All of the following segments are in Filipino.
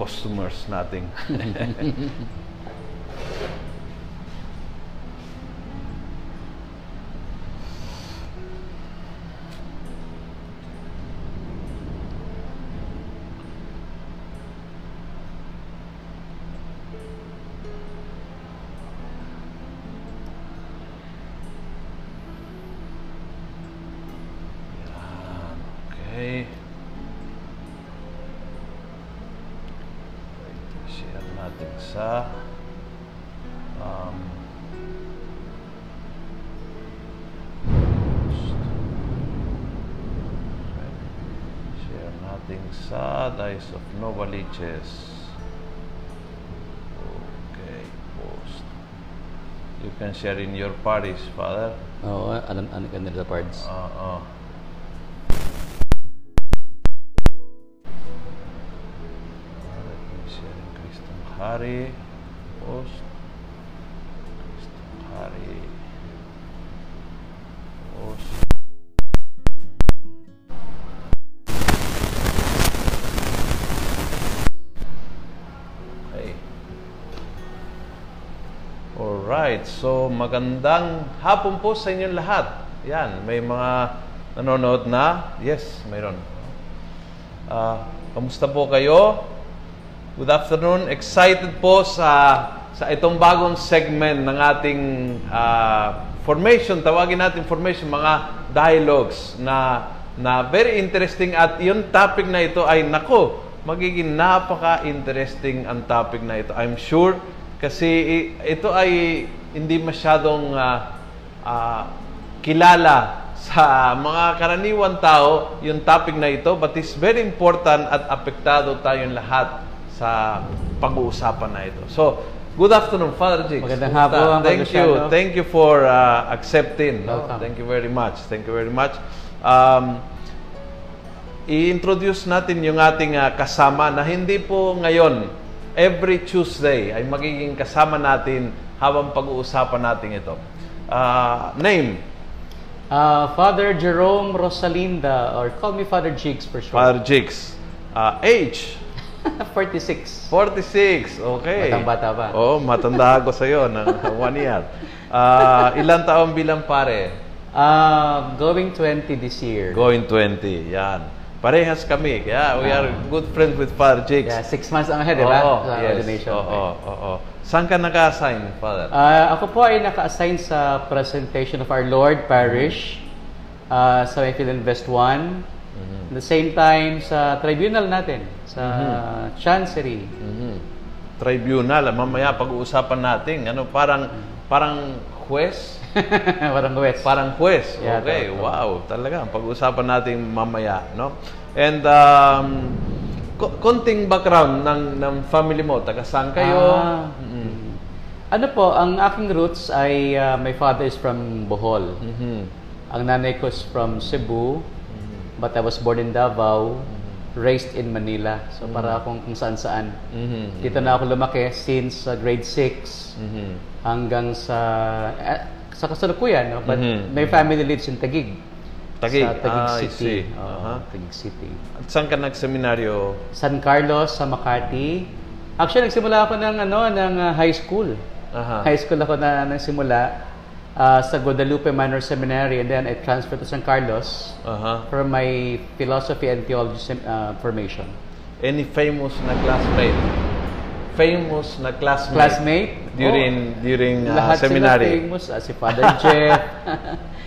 customers nating. Novaliches. Okay, post. You can share in your parties, Father. Oo, alam ano ka nila parts. Oo. In Kristong Hari. So magandang hapon po sa inyong lahat. Yan, may mga nanonood na. Yes, mayroon. Ah, kamusta po kayo? Good afternoon. Excited po sa sa itong bagong segment ng ating ah, formation, tawagin natin formation, mga dialogues na na very interesting at yung topic na ito ay nako, magiging napaka-interesting ang topic na ito. I'm sure kasi ito ay hindi masyadong ah, ah, kilala sa mga karaniwan tao yung topic na ito but it's very important at apektado tayong lahat sa pag-uusapan na ito. So, good afternoon, Father Jigs. Magandang hapon, Thank you. Thank you for uh, accepting. no? Welcome. Thank you very much. Thank you very much. Um, i-introduce natin yung ating ah, kasama na hindi po ngayon, every Tuesday, ay magiging kasama natin habang pag-uusapan natin ito. Ah, name, Uh, Father Jerome Rosalinda, or call me Father Jigs for short. Father Jigs. Ah, age, 46. 46. Okay. Batang-bata pa. Oo, matanda ako sa iyo ng one year. Ah, ilang taon bilang pare? Uh, going 20 this year. Going 20. Yan. Parehas kami. Kaya we are good friends with Father Jigs. Yeah, six months ang ahead, di ba? Sa yes. ordination. Oo, oo, oo. Saan ka naka-assign, Father? Uh, ako po ay naka-assign sa Presentation of Our Lord Parish uh, sa Mayfield Invest 1. Mm-hmm. The same time, sa tribunal natin, sa Chancery. Mhm. Tribunal, mamaya pag-uusapan natin. Ano, parang parang huwes? Parang West. Parang huwes. Yeah, okay, totoo. wow. Talaga, pag-uusapan natin mamaya, no? And um, ko- konting background ng ng family mo, taga saan kayo? Ah. Mhm. Ano po, ang aking roots ay uh, my father is from Bohol. Mhm. Ang nanay ko is from Cebu, but I was born in Davao, raised in Manila. So para akong kung saan-saan. Mhm. Dito na ako lumaki since uh, grade 6 Mhm. hanggang sa eh, sa kasalukuyan, no? But Mhm. my family lives in Taguig. Taguig. Sa Taguig Ah, City. Oo, Aha. Taguig City. At saan ka nagseminaryo? San Carlos sa Makati. Actually, nagsimula ako ng ano ng uh, high school. Aha. High school ako na nagsimula uh, sa Guadalupe Minor Seminary and then I transferred to San Carlos Aha. for my philosophy and theology sem- uh, formation. Any famous na classmate? Famous na classmate? Classmate? During, during uh, Lahat seminary? sila famous. ah, si Father Jeff.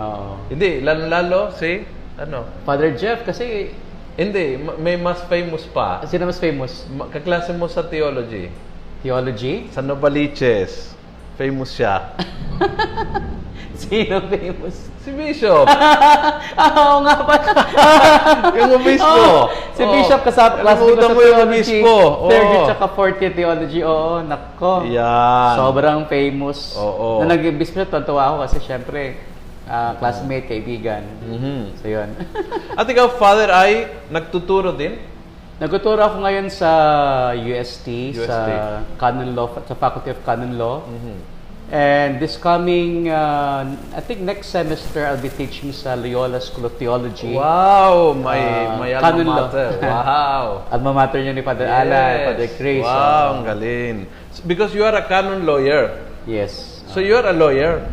Oo. Hindi, lalo-lalo si, ano? Father Jeff kasi Hindi, ma- may mas famous pa. sino mas famous? Ma- Kaklase mo sa theology. Theology? Sa Novaliches. Famous siya. Sino famous? Si Bishop. ah, oo nga pa. yung obispo. Oo, si Oo. Bishop kasama class ko Kalimutan sa mo yung theology. obispo. Oo. Third year tsaka fourth year theology. Oo, nako. Yan. Sobrang famous. Oo. Na nag-bispo siya, tuwa ako kasi syempre, ah, classmate, kaibigan. Mhm. So, yun. At ikaw, Father, ay nagtuturo din? Nagtuturo ako ngayon sa UST, UST. sa Canon Law, sa Faculty of Canon Law. Mhm. And this coming, uh, I think next semester, I'll be teaching sa Loyola School of Theology. Wow, may Ah, may alma law. mater. Wow. Alma mater niya ni Father Alan, Father Chris. Wow, uh, ang galing. Because you are a canon lawyer. yes. So you are a lawyer.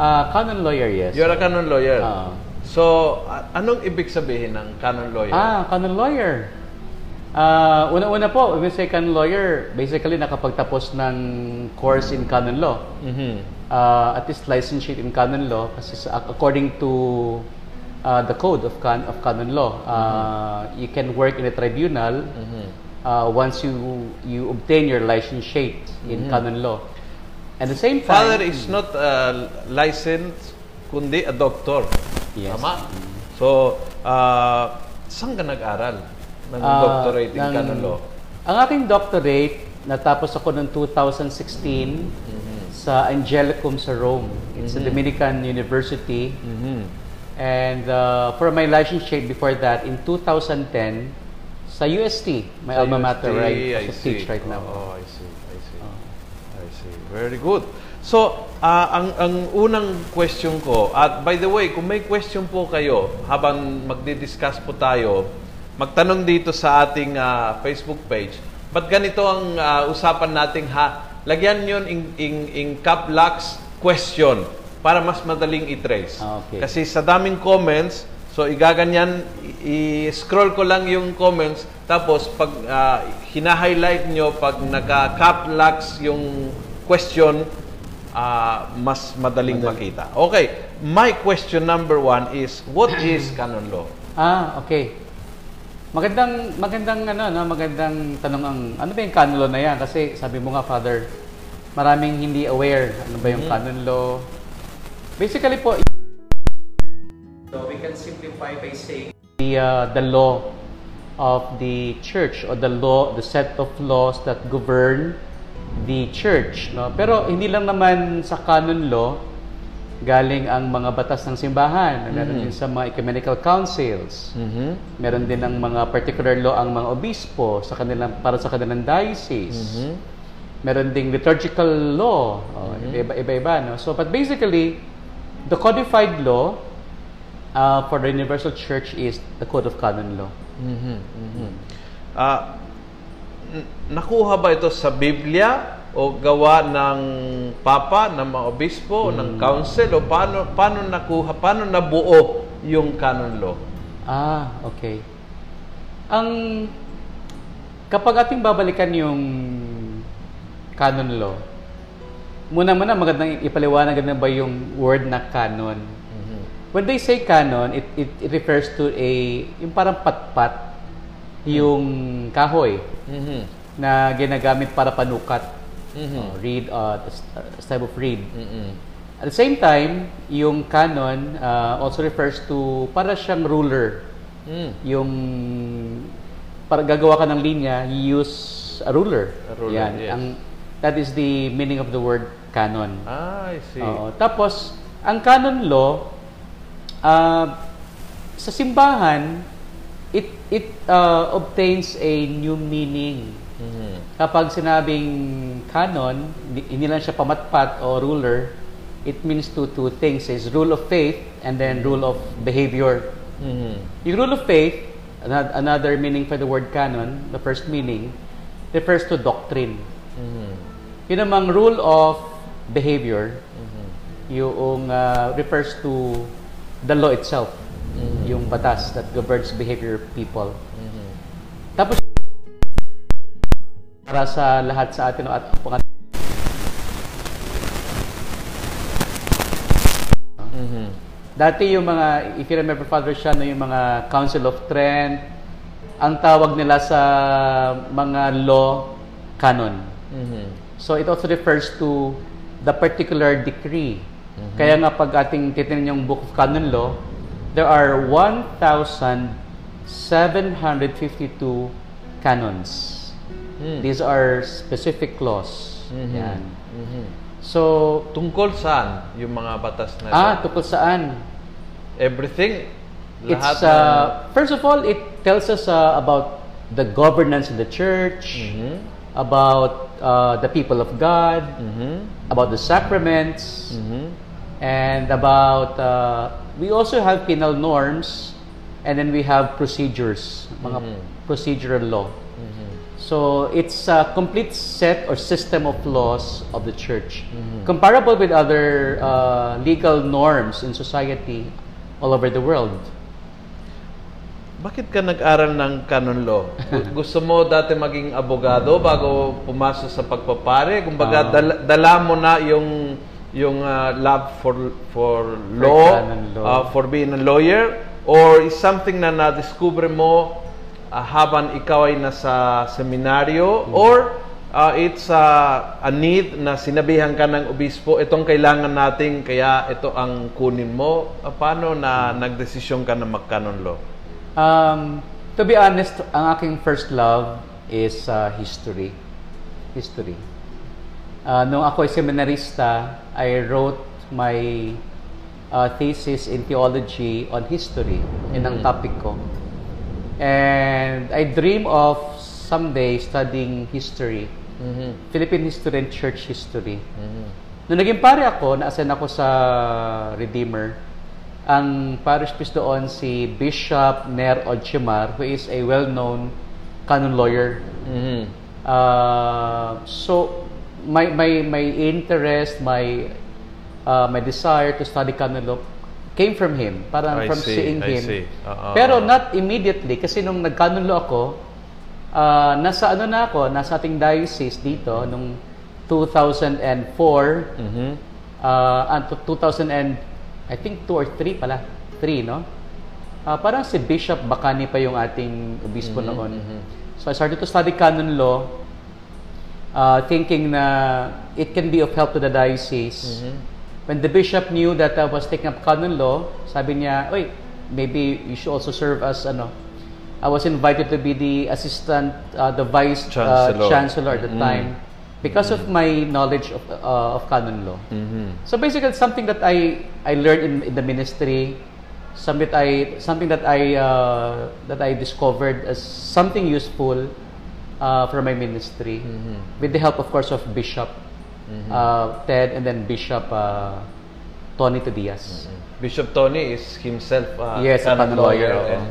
Uh, canon lawyer, yes. You are a canon lawyer. Ah. So, anong ibig sabihin ng canon lawyer? Ah, canon lawyer. Ah, una-una po, when we say canon lawyer, basically nakapagtapos ng course in canon law. Mhm. Uh, at least licensure in canon law kasi sa, according to uh, the code of, can, of canon law, uh, you can work in a tribunal Mhm. uh, once you you obtain your licentiate in canon law. At the same time, Father is not a licensed, kundi a doctor. Yes. Tama? So, uh, saan ka nag-aral ng Ah, doctorate in ng- canon law? Ang aking doctorate, natapos ako noong 2016 Mm-hmm. sa Angelicum sa Rome. It's a Dominican University. Mhm. And uh, for my licentiate before that, in 2010, sa UST, my Sa alma mater, UST, right? I a teach right now. Oh, I. I see. Very good. So, ah, ang ang unang question ko, at by the way, kung may question po kayo habang magdi-discuss po tayo, magtanong dito sa ating ah, Facebook page. But ganito ang ah, usapan nating ha, lagyan yon in, in, in cap locks question para mas madaling i-trace. Okay. Kasi sa daming comments, so igaganyan, i-scroll ko lang yung comments, tapos pag ah, hina-highlight nyo, pag naka-cap locks yung question, ah, mas madaling makita. Okay, my question number one is, what is canon law? Ah, okay. Magandang magandang ano no, magandang tanong ang ano ba yung canon law na yan kasi sabi mo nga father, maraming hindi aware ano ba yung canon law. Basically po so we can simplify by saying the uh, the law of the church or the law the set of laws that govern the church no? Pero hindi lang naman sa canon law galing ang mga batas ng simbahan. Meron din sa mga ecumenical councils. Mhm. meron din ng mga particular law ang mga obispo sa kanilang para sa kanilang diocese. Mhm. meron ding liturgical law. Oh, iba iba no? So but basically the codified law uh, for the universal church is the code of canon law. Mhm. Mhm. Ah, n- nakuha ba ito sa Biblia o gawa ng papa, ng mga obispo, ng council o paano paano nakuha, paano nabuo yung canon law? Ah, okay. Ang kapag ating babalikan yung canon law, muna-muna magandang ipaliwanag na ba yung word na canon. When they say canon, it, it, it refers to a yung parang patpat yung kahoy Mhm. na ginagamit para panukat. Mhm. Oh, read, uh, this, uh, type of reed. Mhm. At the same time, yung canon uh, also refers to para siyang ruler. Mm. Yung para gagawa ka ng linya, you use a ruler. A ruler, Yan. yes. Ang, that is the meaning of the word canon. Ah, I see. Oo. Tapos, ang canon law, uh, sa simbahan, it uh, obtains a new meaning. Mhm. Kapag sinabing canon, hindi lang siya pamatpat o ruler, it means two two things is rule of faith and then rule of behavior. Mhm. Yung rule of faith, ano- another meaning for the word canon, the first meaning, refers to doctrine. Mhm. Yun namang rule of behavior, Mhm. yung uh, refers to the law itself, Mhm. yung batas that governs behavior of people. Mhm. Tapos, para sa lahat sa atin, at Mhm. Dati yung mga, if you remember Father Sean, no, yung mga Council of Trent, ang tawag nila sa mga law, canon. Mhm. So it also refers to the particular decree. Kaya nga pag ating titignan yung Book of Canon Law, there are 1,752 canons. Mm. These are specific laws. Mhm. Yan. Mhm. So, Tungkol saan yung mga batas na ito? ah, tungkol saan? Everything? It's Lahat uh, first of all, it tells us uh, about the governance of the church, Mhm. about uh, the people of God, Mhm. about the sacraments, Mhm. and about uh, we also have penal norms and then we have procedures mga Mhm. procedural law Mhm. so it's a complete set or system of laws of the church Mhm. comparable with other uh, legal norms in society all over the world Bakit ka nag-aral ng canon law? Gu- Gusto mo dati maging abogado bago pumasok sa pagpapare? Kumbaga, Ah. dala, dala mo na yung yung ah, love for for law, law. ah, for being a lawyer or is something na na-discover mo ah, habang ikaw ay nasa seminaryo Hmm. or ah, it's ah, a need na sinabihan ka ng obispo itong kailangan natin kaya ito ang kunin mo Ah, paano na nagdesisyon ka na mag-canon law Um, to be honest, ang aking first love is uh, history. History. Uh, nung ako ay seminarista, I wrote my uh, thesis in theology on history. Yun ang Mm. topic ko. And I dream of someday studying history. Mhm. Philippine history and church history. Mhm. Nung naging pare ako, naasan ako sa Redeemer, ang parish priest doon si Bishop Ner Odchimar, who is a well-known canon lawyer. Mhm. Uh, so, my, my, my interest, my, uh, my desire to study canon law came from him. Parang I from see, seeing I him. see. Uh-uh. Pero not immediately, kasi nung nag-canon law ako, uh, nasa ano na ako, nasa ating diocese dito, nung 2004, Mhm. uh, and to 2000 and I think 2 or 3 pala. 3, no? Ah, parang si Bishop Bacani pa yung ating obispo noon. mhm. So I started to study canon law uh, thinking na it can be of help to the diocese. Mhm. When the bishop knew that I was taking up canon law, sabi niya, "Oy, maybe you should also serve as ano." I was invited to be the assistant, uh, the vice Chancellor. uh, chancellor at the Mm. time because of my knowledge of uh, of canon law. Mhm. So basically, it's something that I I learned in, in the ministry, something that I something that I uh, that I discovered as something useful uh, for my ministry, Mhm. with the help, of course, of Bishop uh, Ted and then Bishop uh, Tony Tedias. Bishop Tony is himself a Yes, a canon lawyer, oo. and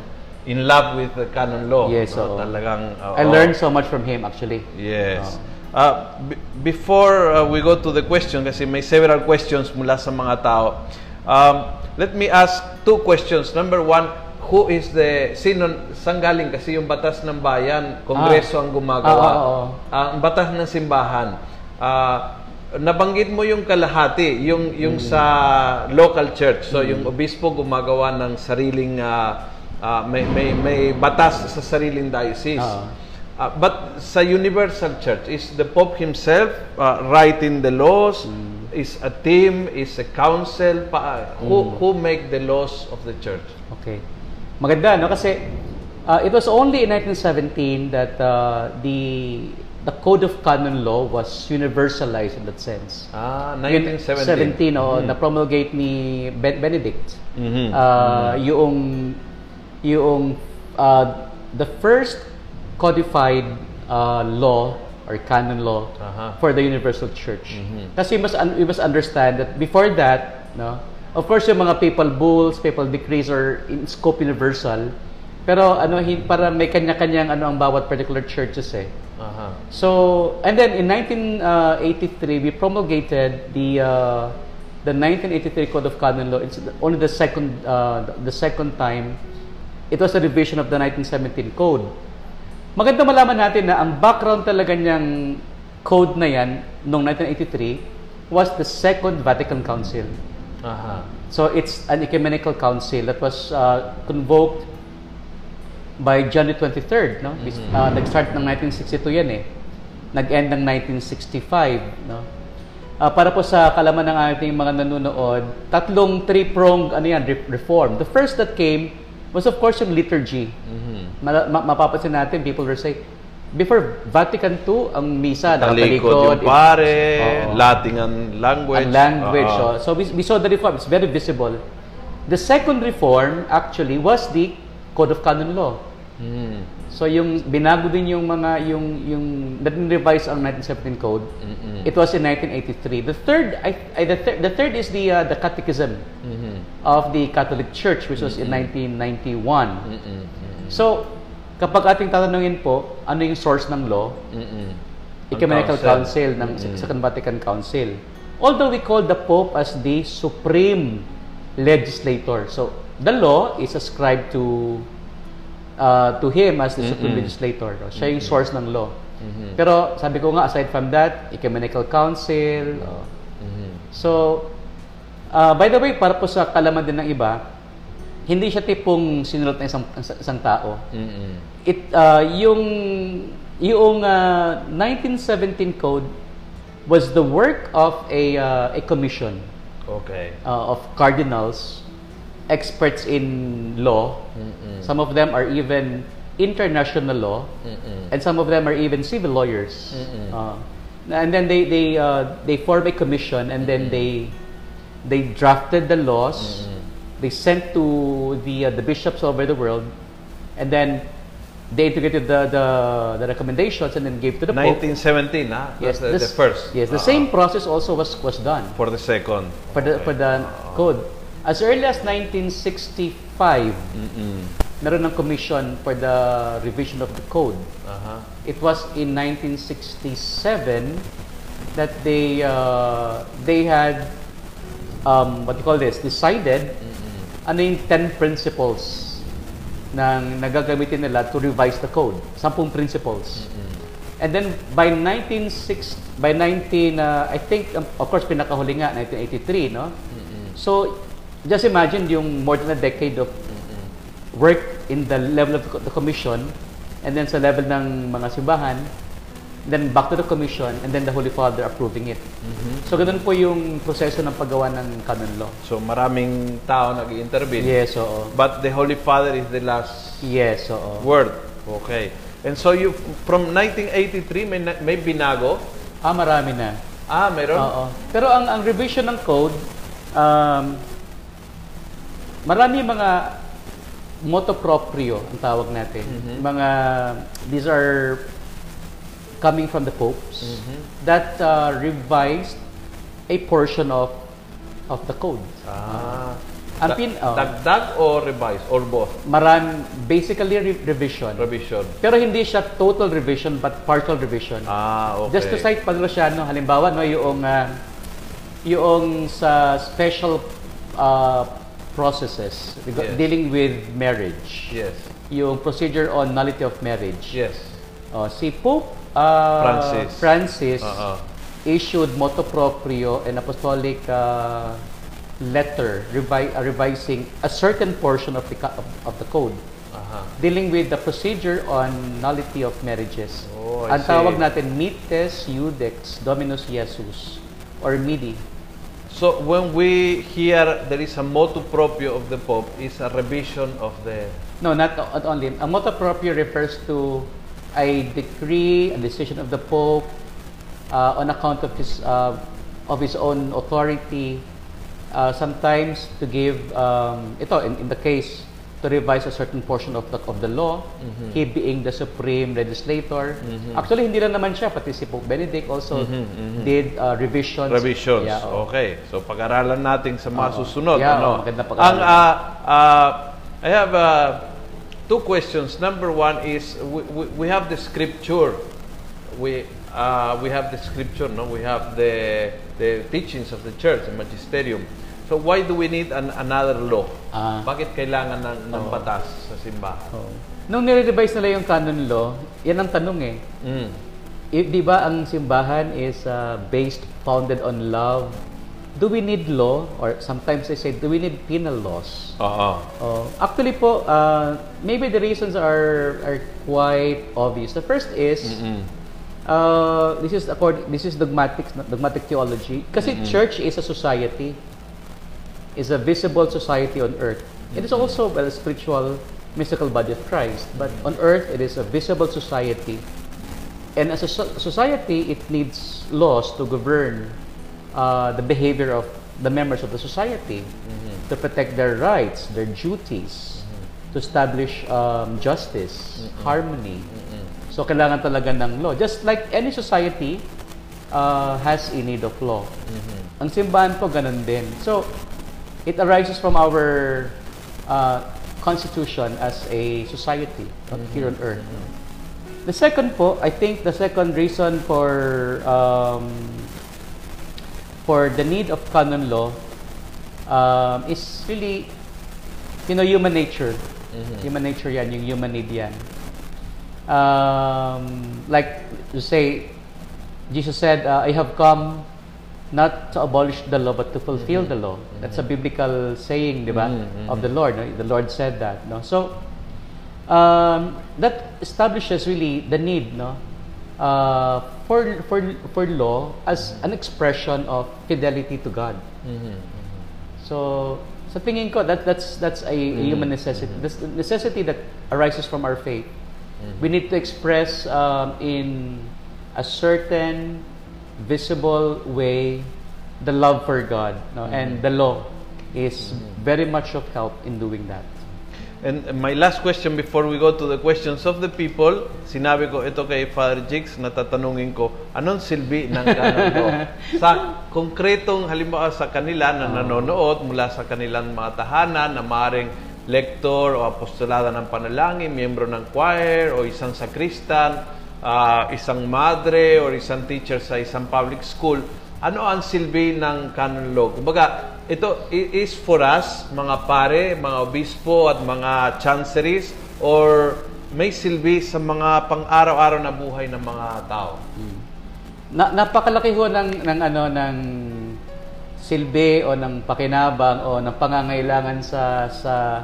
in love with the canon law. Yes, no? oo. Talagang, oo. I learned so much from him actually. Yes. Uh, b- before uh, we go to the question, kasi may several questions mula sa mga tao, um, let me ask two questions. Number one, who is the, sino, saan galing? Kasi yung batas ng bayan, kongreso ang gumagawa. Ah, oo, oo. ang batas ng simbahan. Ah, nabanggit mo yung kalahati, yung yung Mm. sa local church. So yung obispo gumagawa ng sariling ah, ah, may, may may batas sa sariling diocese. Ah, but sa universal church is the pope himself ah, writing the laws Mm. is a team is a council pa, who who make the laws of the church Okay. Maganda, no? Kasi uh, it was only in 1917 that uh, the the Code of Canon Law was universalized in that sense. ah Yun, 1917 17, oh, na-promulgate ni Ben- Benedict. Mhm. Uh, Yung, yung uh, the first codified uh, law or canon law Aha. for the Universal Church. Mhm. Kasi we must, un- we must understand that before that, no, of course yung mga papal bulls, papal decrees are in scope universal. Pero ano, para may kanya-kanyang ano ang bawat particular churches eh. Aha. So, and then in 1983, we promulgated the uh, the 1983 Code of Canon Law. It's only the second uh, the second time. It was a revision of the 1917 Code. Maganda malaman natin na ang background talaga niyang code na yan noong 1983 was the Second Vatican Council. Aha. So it's an ecumenical council that was uh, convoked by January 23rd, no? Bis- uh, nag-start ng 1962 yan eh. Nag-end ng 1965, no? Uh, para po sa kalaman ng ating mga nanonood, tatlong three-pronged ano yan, re- reform. The first that came was of course yung liturgy. Mhm. Ma- ma- mapapansin natin, people will say, before Vatican II, ang misa Talikod yung pare, Oo. Latin ang language. Ang language. Oo. oh. So we, we saw the reform. It's very visible. The second reform actually was the Code of Canon Law. Mm. So yung binago din yung mga yung yung revise ang 1917 code. Mm-mm. It was in 1983. The third I, I the, third the third is the uh, the catechism Mhm. of the Catholic Church which was in 1991. Mm-mm. Mm-mm. So kapag ating tatanungin po ano yung source ng law, Mm-mm. Ecumenical Council ng Mm-mm. Second Vatican Council. Although we call the Pope as the supreme legislator. So the law is ascribed to uh, to him as the supreme Mm-mm. legislator. No? Siya yung source ng law. Mhm. Pero sabi ko nga, aside from that, Ecumenical Council. oh. Mhm. So, uh, by the way, para po sa kalaman din ng iba, hindi siya tipong sinulat ng isang, isang tao. Mm-mm. It, uh, yung yung uh, 1917 code was the work of a, uh, a commission Okay. uh, of cardinals, experts in law. Mm-mm. Some of them are even international law, Mm-mm. and some of them are even civil lawyers. Mm-mm. Uh, and then they they uh, they form a commission, and then they they drafted the laws. Mm-mm. They sent to the uh, the bishops over the world, and then they integrated the, the the recommendations and then gave to the pope. 1917, ah? Yes, the, this- the first. Yes, the Ah, same process also was was done For the second. for the for the code. As early as 1965, Mm-mm. meron ng commission for the revision of the code. Aha. It was in 1967 that they uh, they had um, what do you call this decided ano yung 10 principles ng nagagamitin nila to revise the code. 10 principles. And then by 1960 by 19 uh, I think um, of course pinakahuli nga 1983 no. So just imagine yung more than a decade of work in the level of the commission and then sa level ng mga simbahan then back to the commission and then the Holy Father approving it. So ganun po yung proseso ng paggawa ng canon law. So maraming tao nag-intervene. Yes, oo. But the Holy Father is the last Yes, oo. word. Okay. And so you from 1983 may may binago? Ah, marami na. Ah, meron. Oo. Pero ang ang revision ng code um, marami mga moto proprio ang tawag natin. Mga these are coming from the popes that uh, revised a portion of of the code. Ah. Ang pin- oh. Dagdag or revise or both? Maram basically re- revision. Revision. Pero hindi siya total revision but partial revision. Ah, okay. Just to cite Padre Luciano, halimbawa, no, yung, ah, yung sa special ah, processes Yes. dealing with marriage. Yes. Yung procedure on nullity of marriage. Yes. Oh, si Pope ah, Francis. Francis Oo. issued motu proprio and apostolic ah, letter revi- ah, revising a certain portion of the of, of the code Aha. dealing with the procedure on nullity of marriages. Oh, I Ang tawag natin Mites Iudex Dominus Jesus or MIDI. So when we hear there is a motu proprio of the Pope, is a revision of the No, not, not only. A motu proprio refers to a decree, a decision of the Pope uh, on account of his uh, of his own authority. Uh, sometimes to give um, ito in, in the case to revise a certain portion of the of the law, he being the supreme legislator. Actually, hindi lang naman siya, pati si Pope Benedict also did uh, revisions. revisions. Yeah, oh. Okay. So pag-aralan natin sa mga Oo. susunod. Yeah, ano? oo, maganda Ang pag-aralan. ah, ah, I have ah, two questions. Number one is we, we, we have the scripture. We uh, we have the scripture, no? We have the the teachings of the church, the magisterium. So why do we need an, another law? Ah. Bakit kailangan ng, ng batas sa simbahan? Oo. Nung nire-revise nila yung canon law, yan ang tanong eh. Mm. I- di ba ang simbahan is uh, based, founded on love? Do we need law? Or sometimes they say, do we need penal laws? Oo. Oh, actually po, uh, maybe the reasons are are quite obvious. The first is, Mm-mm. uh, this is according, this is dogmatic dogmatic theology. Kasi church is a society, is a visible society on earth. It is also well, a spiritual, mystical body of Christ. But on earth, it is a visible society. And as a so- society, it needs laws to govern uh, the behavior of the members of the society, to protect their rights, their duties. to establish um, justice, harmony. So kailangan talaga ng law. Just like any society uh, has a need of law. Ang simbahan po ganun din. So it arises from our uh, constitution as a society not here on earth. The second po, I think the second reason for um, for the need of canon law um, is really, you know, human nature. Human nature yan, yung human need yan. Um, like, you say, Jesus said, uh, I have come not to abolish the law, but to fulfill the law. That's a biblical saying, di ba, of the Lord. No? The Lord said that. No? So, um, that establishes really the need, no, uh, for for for law as an expression of fidelity to God. Mm-hmm. So, sa tingin ko, that that's that's a, a human necessity. Mm-hmm. That's the necessity that arises from our faith. We need to express um, in a certain visible way the love for God, no? and the law is very much of help in doing that. And my last question before we go to the questions of the people, sinabi ko ito kay Father Jigs, natatanungin ko, anong silbi ng canon law? sa konkretong halimbawa sa kanila na nanonood mula sa kanilang mga tahanan na maaaring lektor o apostolada ng panalangin, miyembro ng choir o isang sakristan, ah, isang madre o isang teacher sa isang public school, ano ang silbi ng canon law? Kumbaga, ito is for us, mga pare, mga obispo at mga chanceries, or may silbi sa mga pang-araw-araw na buhay ng mga tao? Na, napakalaki ho ng, ng ano ng silbi o ng pakinabang o ng pangangailangan sa sa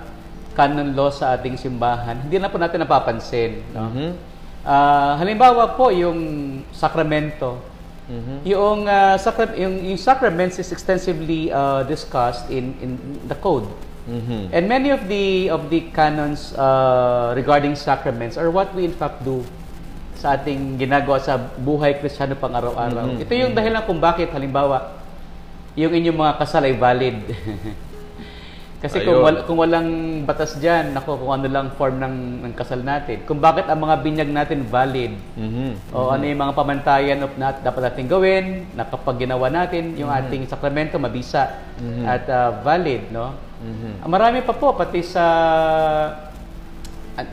canon law sa ating simbahan. Hindi na po natin napapansin, no? Mhm. Ah, halimbawa po yung sakramento. Mhm. Yung, ah, sacra- yung yung sacraments is extensively ah, discussed in in the code. Mhm. And many of the of the canons uh, regarding sacraments are what we in fact do sa ating ginagawa sa buhay Kristiyano pang araw-araw. Mhm. Ito yung dahilan kung bakit halimbawa yung inyong mga kasal ay valid. Kasi kung, Ayun. wal- kung walang batas diyan, nako kung ano lang form ng, ng kasal natin. Kung bakit ang mga binyag natin valid. Mhm. O ano yung mga pamantayan of na, dapat natin gawin na kapag ginawa natin yung Mm-hmm. ating sakramento mabisa at uh, valid, no? Mhm. Ah, Marami pa po pati sa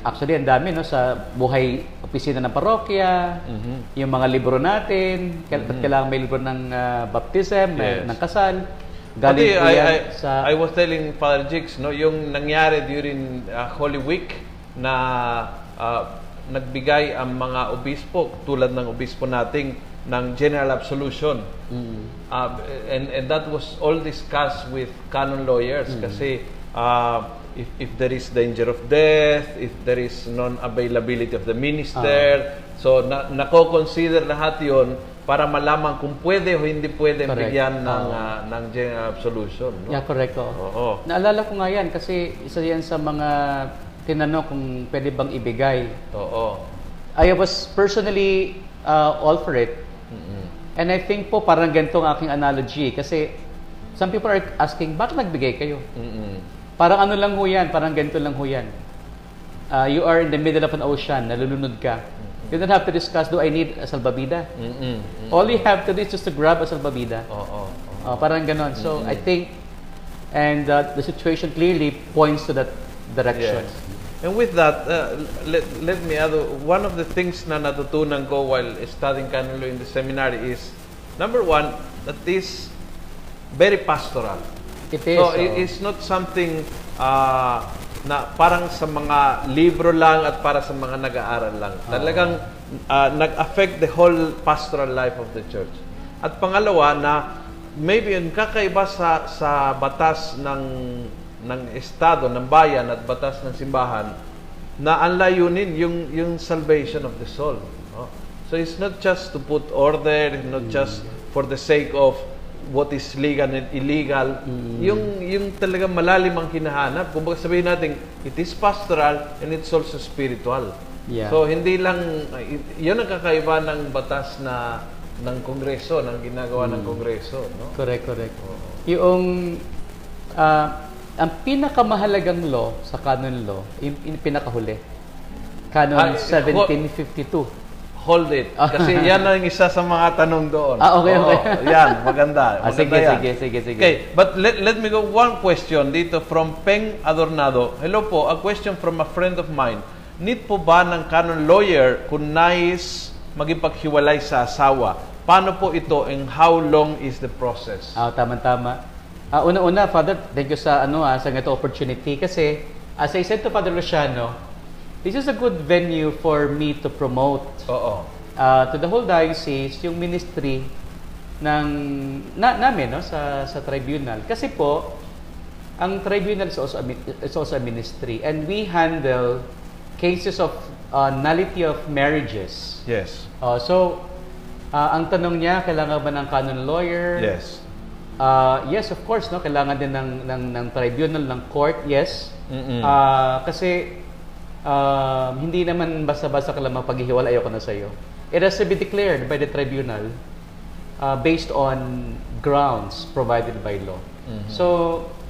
actually ang dami no sa buhay opisina ng parokya, Mhm. yung mga libro natin, kaya kailangan may libro ng ah, baptism, Yes. ng kasal. Pati, Galing po I, I, sa I was telling Father Jigs, no, yung nangyari during uh, Holy Week na uh, nagbigay ang mga obispo, tulad ng obispo nating, ng general absolution. Mm. Uh, and, and that was all discussed with canon lawyers kasi uh, if, if there is danger of death, if there is non-availability of the minister, so na, nako-consider lahat yon para malaman kung pwede o hindi pwede Correct. bigyan ng, Oo. uh, ng general absolution. No? Yeah, correct. oo. Oo. Naalala ko nga yan kasi isa yan sa mga tinanong kung pwede bang ibigay. Oo. I was personally uh, all for it. Mm-mm. And I think po parang ganito ang aking analogy kasi some people are asking, bakit nagbigay kayo? Mm-mm. Parang ano lang ho yan, parang ganito lang ho yan. Uh, you are in the middle of an ocean, nalulunod ka. You don't have to discuss, do I need a salbabida? Mm-mm. All you have to do is just to grab a salbabida. Oo. Uh, parang ganon. So, I think, and uh, the situation clearly points to that direction. Yes. And with that, uh, let, let me add, one of the things na natutunan ko while studying canon law in the seminary is, number one, that is very pastoral. It is. So, oh. it- it's not something uh, na parang sa mga libro lang at para sa mga nag-aaral lang. Talagang uh, nag-affect the whole pastoral life of the church. At pangalawa na maybe yung kakaiba sa sa batas ng ng estado, ng bayan at batas ng simbahan na ang layunin yung yung salvation of the soul. no? So it's not just to put order, it's not just for the sake of what is legal and illegal. Yung yung talagang malalim ang hinahanap. Kung sabihin natin, it is pastoral and it's also spiritual. Yeah. So hindi lang yun ang kakaiba ng batas na ng kongreso, ng ginagawa ng kongreso, no? Correct, correct. Yung, uh, ang pinakamahalagang law sa canon law, yung, yung pinakahuli. Canon Ah, 1752. Hold it. Kasi yan ang isa sa mga tanong doon. Ah, okay, Oo, okay. yan, maganda. Ah, maganda sige, yan. sige, sige, sige. Okay, but let, let me go one question dito from Peng Adornado. Hello po, a question from a friend of mine. Need po ba ng canon lawyer kung nais magipaghiwalay sa asawa? Paano po ito and how long is the process? Ah, tama-tama. Ah, una-una, Father, thank you sa ano ah, sa ganito opportunity kasi as I said to Father Luciano, this is a good venue for me to promote Oo. uh, to the whole diocese yung ministry ng na, namin no sa sa tribunal kasi po ang tribunal is also a, is also a ministry and we handle cases of uh, nullity of marriages Yes. Uh, so uh, ang tanong niya kailangan ba ng canon lawyer Yes. Uh, yes, of course, no? Kailangan din ng, ng, ng tribunal, ng court, yes. Mm-mm. Ah, kasi um, hindi naman basta-basta ka lang mapaghihiwalay ayoko na sa'yo. It has to be declared by the tribunal uh, based on grounds provided by law. Mm-hmm. So,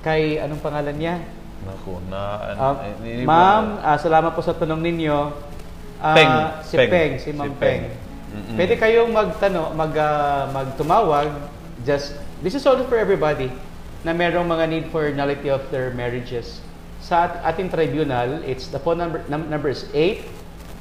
kay anong pangalan niya? Naku, na... Eh, hindi- ma'am, ah, salamat po sa tanong ninyo. Ah, Peng. Si Peng. Peng, si Si Ma'am Peng. Peng. Mm-mm. Pwede kayong magtano, mag, ah, magtumawag. Just, this is also for everybody na merong mga need for nullity of their marriages. Sa at- ating tribunal, it's the phone number, num- number is 8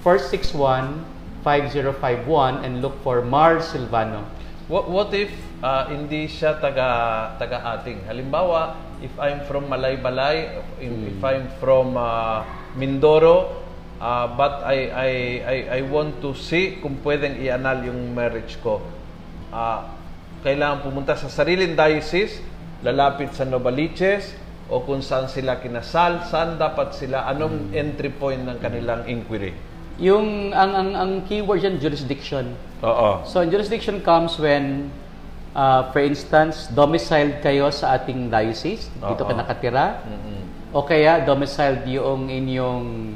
461 5051 and look for Mar Silvano. What, what if uh, hindi siya taga taga ating? Halimbawa, if I'm from Malaybalay, if, if I'm from uh, Mindoro, uh, but I, I I I want to see kung pwedeng i-annul yung marriage ko. Uh, kailangan pumunta sa sariling diocese, lalapit sa Novaliches, o kung saan sila kinasal, saan dapat sila, anong entry point ng kanilang inquiry. Yung, ang, ang, ang keyword yan, jurisdiction. Oo. So, jurisdiction comes when, uh, for instance, domiciled kayo sa ating diocese, dito ka Oo. nakatira, Mm-mm. o kaya domiciled yung inyong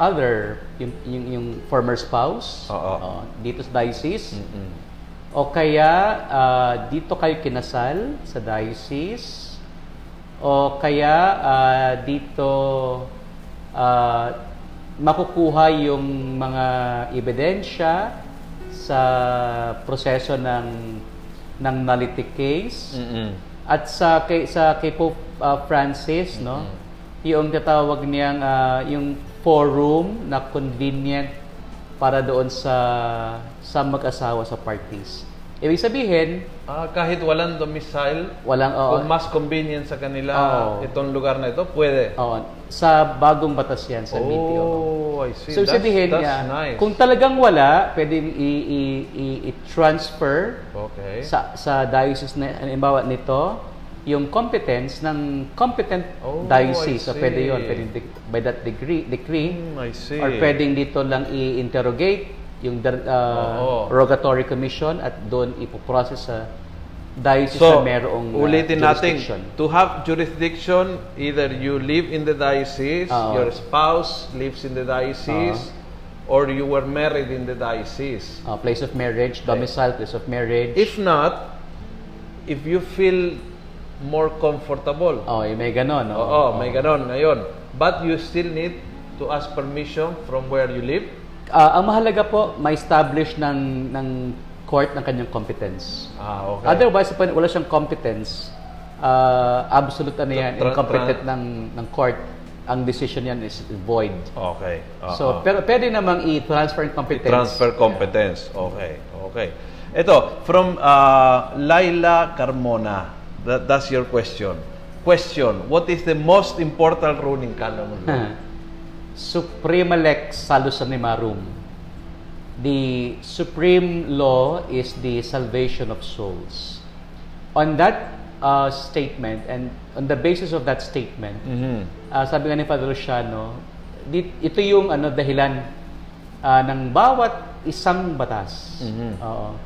other, yung, yung, yung former spouse, Oo. uh, dito sa diocese, Mm-mm. o kaya uh, dito kayo kinasal sa diocese, o kaya uh, dito uh, makukuha yung mga ebidensya sa proseso ng ng nullity case. Mm-mm. at sa kay sa kay Pope uh, Francis no? Yung tatawag niyang uh, yung forum na convenient para doon sa sa mag-asawa sa parties ibig sabihin Ah, kahit walang domicile, walang oo, kung mas convenient sa kanila Oo. itong lugar na ito, pwede. oo, sa bagong batas yan sa BTO Oh, I see. So, that's, sabihin that's niya, nice. kung talagang wala, pwedeng i- i- i- i-transfer okay. sa sa diocese na halimbawa nito yung competence ng competent Oh, diocese. I So pwede see. 'yon, pwedeng de- by that degree decree Hmm, I see. or pwedeng dito lang i-interrogate yung uh, Oo. rogatory commission at doon ipoprocess sa diocese So, na merong uh, ulitin natin, jurisdiction. to have jurisdiction, either you live in the diocese, Oo. your spouse lives in the diocese, or you were married in the diocese. Uh, place of marriage, domicile, place of marriage. If not, if you feel more comfortable, oh, eh, may ganon. no? Oo, may ganon ngayon. But you still need to ask permission from where you live. Ah, ang mahalaga po, ma-establish ng, ng court ng kanyang competence. Ah, okay. Otherwise, kung wala siyang competence, uh, absolute ano yan, Tra- tra- incompetent ng, ng court, ang decision yan is void. Okay. Oo. So, pero pwede namang i-transfer competence. Transfer competence. Okay. Okay. Ito, from uh, Laila Carmona. That, that's your question. Question, what is the most important rule in canon law? Suprema lex salus animarum. The supreme law is the salvation of souls. On that uh, statement and on the basis of that statement, Mhm. Ah, sabi nga ni Father Luciano, ito yung ano dahilan ah, ng bawat isang batas. Mhm. Oo.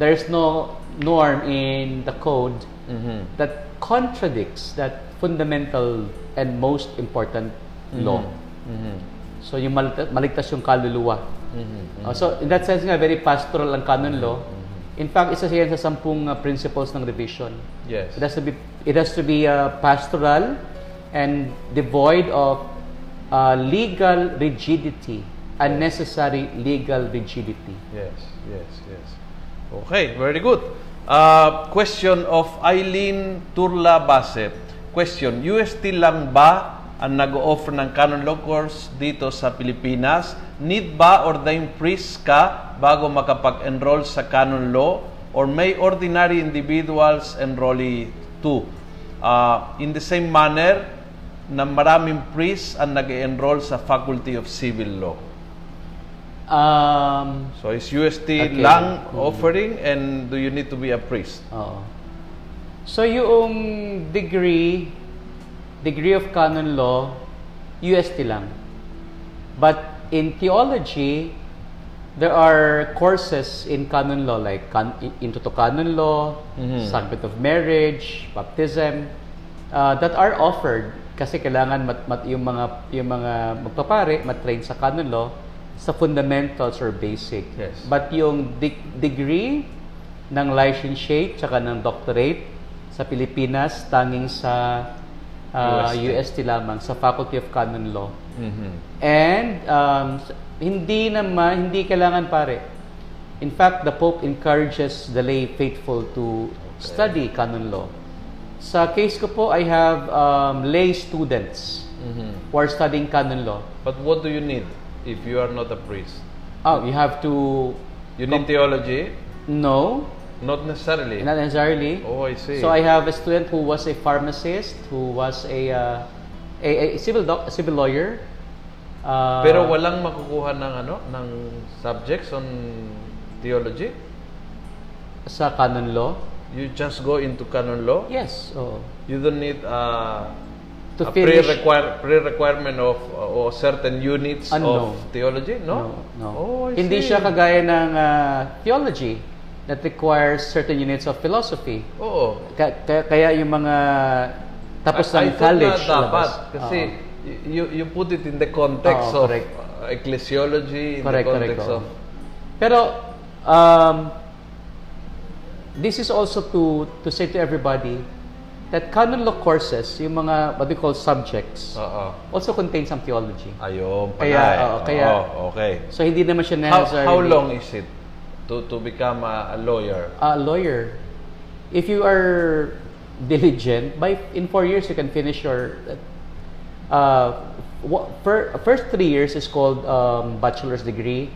There is no norm in the code Mhm. that contradicts that fundamental and most important law. Mhm. So yung maligtas, maligtas yung kaluluwa. Mhm. Uh, so in that sense nga very pastoral ang canon law. In fact, isa siya sa sampung uh, principles ng revision. Yes. It has to be it has to be uh, pastoral and devoid of uh, legal rigidity, unnecessary legal rigidity. Yes, yes, yes. Okay, very good. Uh, question of Eileen Turla Baset. Question, UST lang ba ang nag-offer ng canon law course dito sa Pilipinas? Need ba ordained priest ka bago makapag-enroll sa canon law? Or may ordinary individuals enrollee too? Uh, in the same manner na maraming priests ang nag-enroll sa Faculty of Civil Law. Um, So is UST Okay. lang offering and do you need to be a priest? Oo. So yung degree, degree of canon law, UST lang. But in theology, there are courses in canon law like can, into to canon law, Mhm. sacrament of marriage, baptism, uh, that are offered kasi kailangan mat, mat, yung mga yung mga magpapare matrain sa canon law sa fundamentals or basic. Yes. But yung de- degree ng licentiate tsaka ng doctorate sa Pilipinas tanging sa uh, UST. UST lamang sa Faculty of Canon Law. Mhm. And um, hindi naman, hindi kailangan pare. In fact, the Pope encourages the lay faithful to study canon law. Sa case ko po, I have um, lay students Mhm. who are studying canon law. But what do you need if you are not a priest? Oh, you have to You need theology? know, Not necessarily. not necessarily. Oh, I see. So I have a student who was a pharmacist, who was a uh, a, a civil doc, a civil lawyer. Uh, Pero walang makukuha ng ano, ng subjects on theology? sa canon law. You just go into canon law? Yes. Oh. You don't need uh, To a finish- pre-require, pre-requirement of uh, or certain units of no. theology? No? No. Oh, I Hindi see. siya kagaya ng uh, theology that requires certain units of philosophy. Oo. Ka- ka- kaya yung mga tapos I- I ng thought college na dapat labas. kasi Oo. you you put it in the context Oo, of correct. uh, ecclesiology in Correct, the correct. context oo. of Pero um, this is also to to say to everybody that canon law courses, yung mga what we call subjects, Oo. also contain some theology. Ayun pala. Kaya, eh. oo, kaya- Oo, okay. So hindi naman siya How, necessarily how long is it to to become a, a lawyer? a lawyer. If you are diligent, by in four years you can finish your. Uh, fir- first three years is called um, bachelor's degree.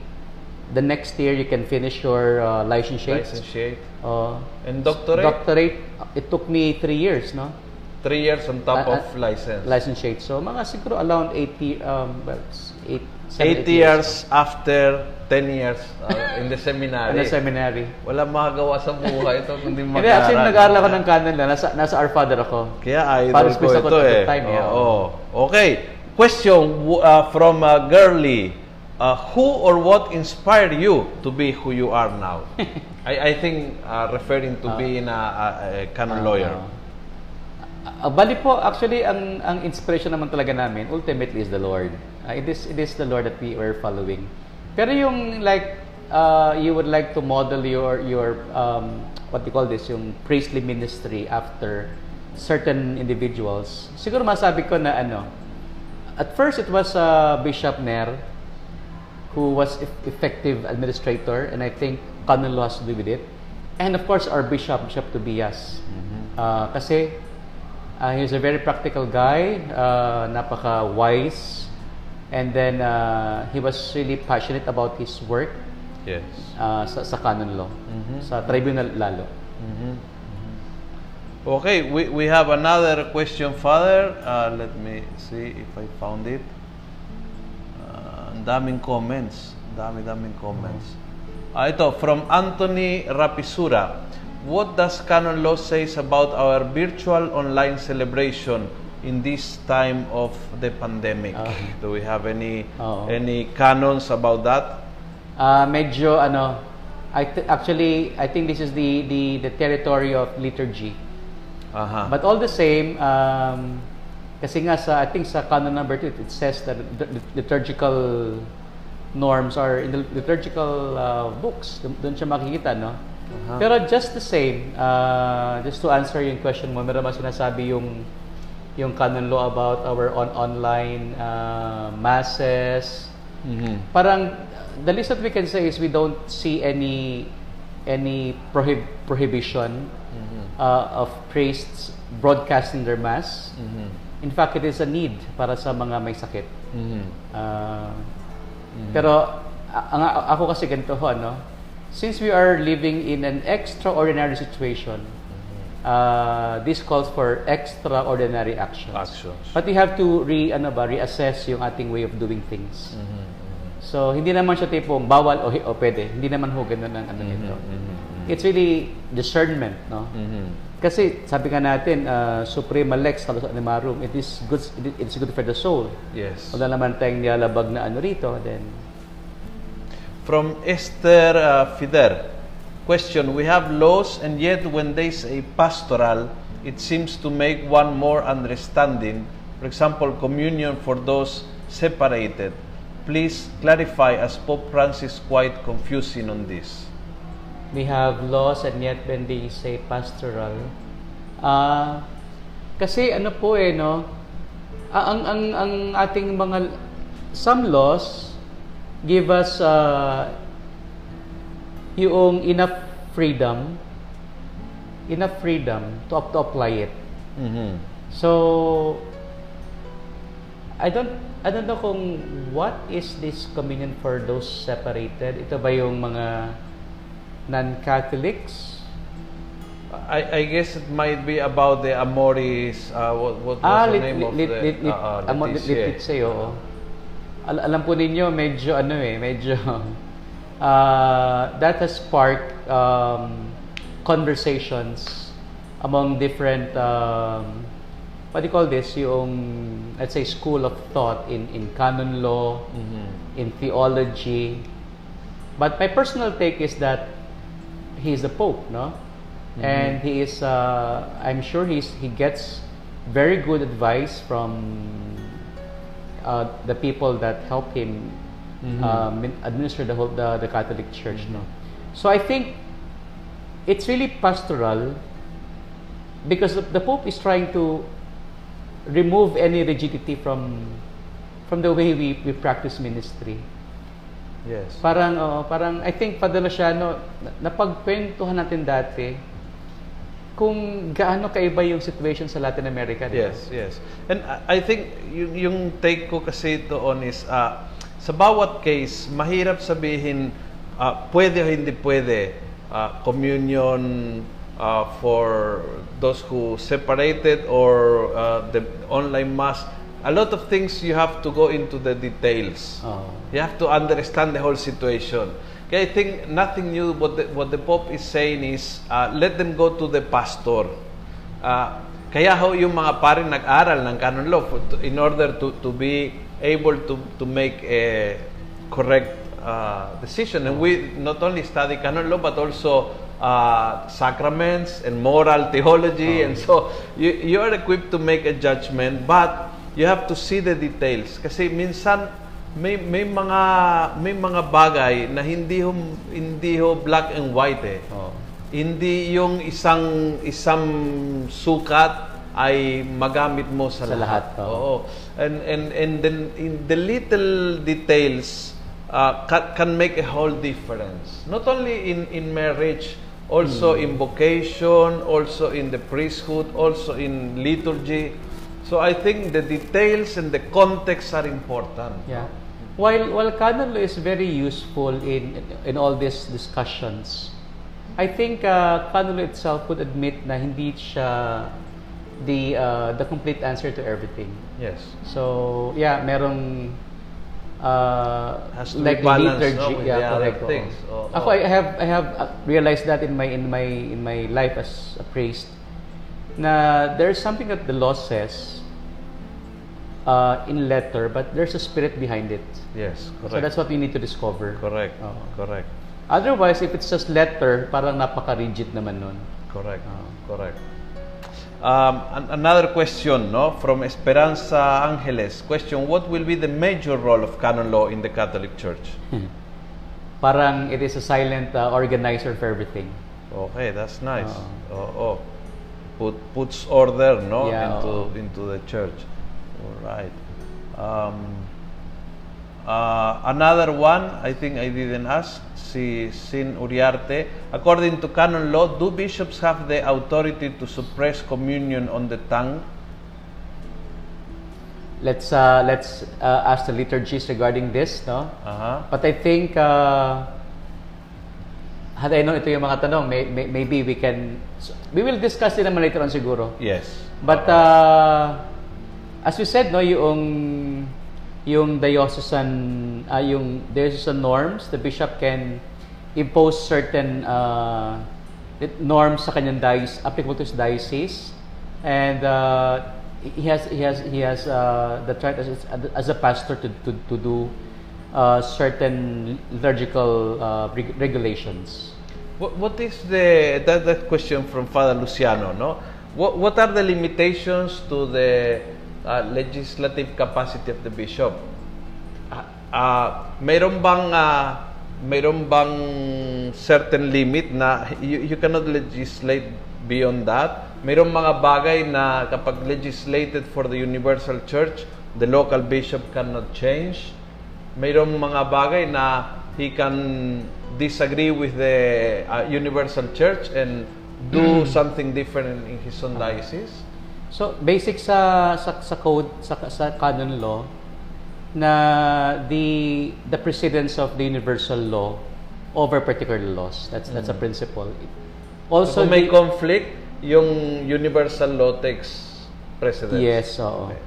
The next year you can finish your uh, licentiate. Licentiate. Uh, And doctorate? Doctorate. It took me three years, no? Three years on top Uh, of license. Licentiate. So mga siguro around 80, um, well, eight, Eight years after 10 years uh, in the In seminary. the seminary. Wala magagawa sa buhay ito kundi mag Hindi, actually nag-aaral ako ng canon lang. Nasa, nasa Our Father ako. Kaya idol Paris ko ako ito the eh. time, yeah. Oo. Okay. Question uh, from uh, Girly. Uh, who or what inspired you to be who you are now? I, I think uh, referring to being a, a, a canon lawyer. Ah, bali po, actually, ang ang inspiration naman talaga namin, ultimately, is the Lord. Ah, it, is, it is the Lord that we were following. Pero yung like, uh, you would like to model your, your um, what you call this, yung priestly ministry after certain individuals, siguro masabi ko na ano, at first it was uh, Bishop Ner, who was eff- effective administrator, and I think canon law has to do with it. And of course, our bishop, Bishop Tobias. Uh, kasi uh, he's a very practical guy, uh, napaka-wise, and then uh, he was really passionate about his work Yes. uh, sa, sa canon law, Mhm. sa tribunal lalo. Okay, we, we have another question, Father. Uh, let me see if I found it. Uh, daming comments. Dami, daming comments. Ah, ito, from Anthony Rapisura. What does canon law says about our virtual online celebration in this time of the pandemic? Ah. Do we have any Oo. any canons about that? Uh, medyo ano, I th- actually I think this is the the the territory of liturgy. Aha. But all the same, um, kasi nga sa, I think sa canon number 2, it says that the the liturgical norms are in the liturgical uh, books. Doon siya makikita, no? Pero just the same, uh, just to answer yung question mo, meron ba sinasabi yung yung canon law about our on online uh, masses. Mhm. Parang the least that we can say is we don't see any any prohib- prohibition uh, of priests broadcasting their mass. Mhm. In fact, it is a need para sa mga may sakit. Mhm. Ah, Pero a- ang ako kasi ganito ho, ano? Since we are living in an extraordinary situation, uh, this calls for extraordinary actions. Actions. But we have to re ano ba, reassess yung ating way of doing things. Mhm. So, hindi naman siya tipong bawal o, o pwede. Hindi naman ho ganun ang ano nito. It's really discernment, no? Mhm. Kasi sabi nga natin, uh, Suprema Lex Salus Animarum, it is good it is good for the soul. Yes. Wala naman tayong nilalabag na ano rito, then From Esther uh, Fider, question: We have laws, and yet when they say pastoral, it seems to make one more understanding. For example, communion for those separated. Please clarify, as Pope Francis quite confusing on this. we have laws and yet when they say pastoral, ah kasi ano po eh, no? Ah, ang, ang, ang ating mga, some laws give us uh, yung enough freedom, enough freedom to, up- to apply it. Mhm. So, I don't I don't know kung what is this communion for those separated. Ito ba yung mga non-Catholics? I, I guess it might be about the Amoris. Uh, what, what was Ah, the lit, name lit, of lit, the? lit, lit, uh, uh, amo- lit, lit, lit. Al- alam po ninyo, medyo ano eh, medyo uh, that has sparked um, conversations among different um, what do you call this? Yung let's say school of thought in in canon law Mhm. in theology. But my personal take is that he is the pope no? And he is uh, i'm sure he's he gets very good advice from uh, the people that help him um, administer the whole the, the catholic church no? So i think it's really pastoral because the, the pope is trying to remove any rigidity from from the way we, we practice ministry. Yes. Parang, oo, parang, I think, Father Luciano, na- napagkwentuhan natin dati kung gaano kaiba yung situation sa Latin America. di ba? Yes, yes. And I think yung, yung take ko kasi doon is, ah, sa bawat case, mahirap sabihin, ah, pwede o hindi pwede, ah, communion ah, for those who separated or ah, the online mass. A lot of things you have to go into the details. Oo. You have to understand the whole situation. Kaya I think nothing new. What the, what the Pope is saying is, uh, let them go to the pastor. Uh, kaya ho yung mga paring nag-aral ng canon law for, to- in order to, to be able to, to make a correct uh, decision. And we not only study canon law, but also uh, sacraments and moral theology. And so you, you are equipped to make a judgment, but you have to see the details. Kasi minsan, may may mga may mga bagay na hindi ho hindi ho black and white eh. Oo. Hindi yung isang isang sukat ay magamit mo sa, Sa lahat, oo. Oo. And and and then in the little details uh, can, can make a whole difference. Not only in in marriage, also in vocation, also in the priesthood, also in liturgy. So I think the details and the context are important. Yeah. While while canon law is very useful in in all these discussions, I think uh, canon law itself would admit na hindi siya the uh, the complete answer to everything. Yes. So, yeah, merong uh, Has to like balanced, liturgy, no, with yeah, the other correct. oo. things. Oo. Ako, I have I have uh, realized that in my in my in my life as a priest na there's something that the law says uh, in letter, but there's a spirit behind it. Yes, correct. So that's what we need to discover. correct. Oo. Correct. Otherwise, if it's just letter, parang napaka-rigid naman nun. Correct. Oo. Correct. Um, an- another question, no, from Esperanza Angeles. Question: What will be the major role of canon law in the Catholic Church? Parang it is a silent uh, organizer for everything. Okay, that's nice. Oo. put puts order no Yeah, into oo. into the church. All right. Um, uh, another one, I think I didn't ask, si Sin Uriarte. According to canon law, do bishops have the authority to suppress communion on the tongue? Let's uh, let's uh, ask the liturgies regarding this, no? Uh-huh. But I think, uh, had I known ito yung mga tanong, may, may, maybe we can, we will discuss din naman later on siguro. Yes. But, uh, as we said, no, yung, yung diocesan, uh, yung diocesan norms, the bishop can impose certain uh, norms sa kanyang diocese, applicable to his diocese. And uh, he has he has he has uh, the right as, as a pastor to to, to do uh, certain liturgical uh, reg- regulations. What, what is the that, that question from Father Luciano? No, what what are the limitations to the uh, legislative capacity of the bishop? Uh, uh, mayroon bang uh, mayroon bang certain limit na you, you cannot legislate beyond that? Mayroong mga bagay na kapag legislated for the universal church, the local bishop cannot change. Mayroong mga bagay na he can disagree with the uh, universal church and do something different in his own diocese. So basic sa sa, sa code sa, sa canon law na the the precedence of the universal law over particular laws. That's that's a principle. So, Also kung may the- conflict, yung universal law takes precedence. Yes, oo. Okay.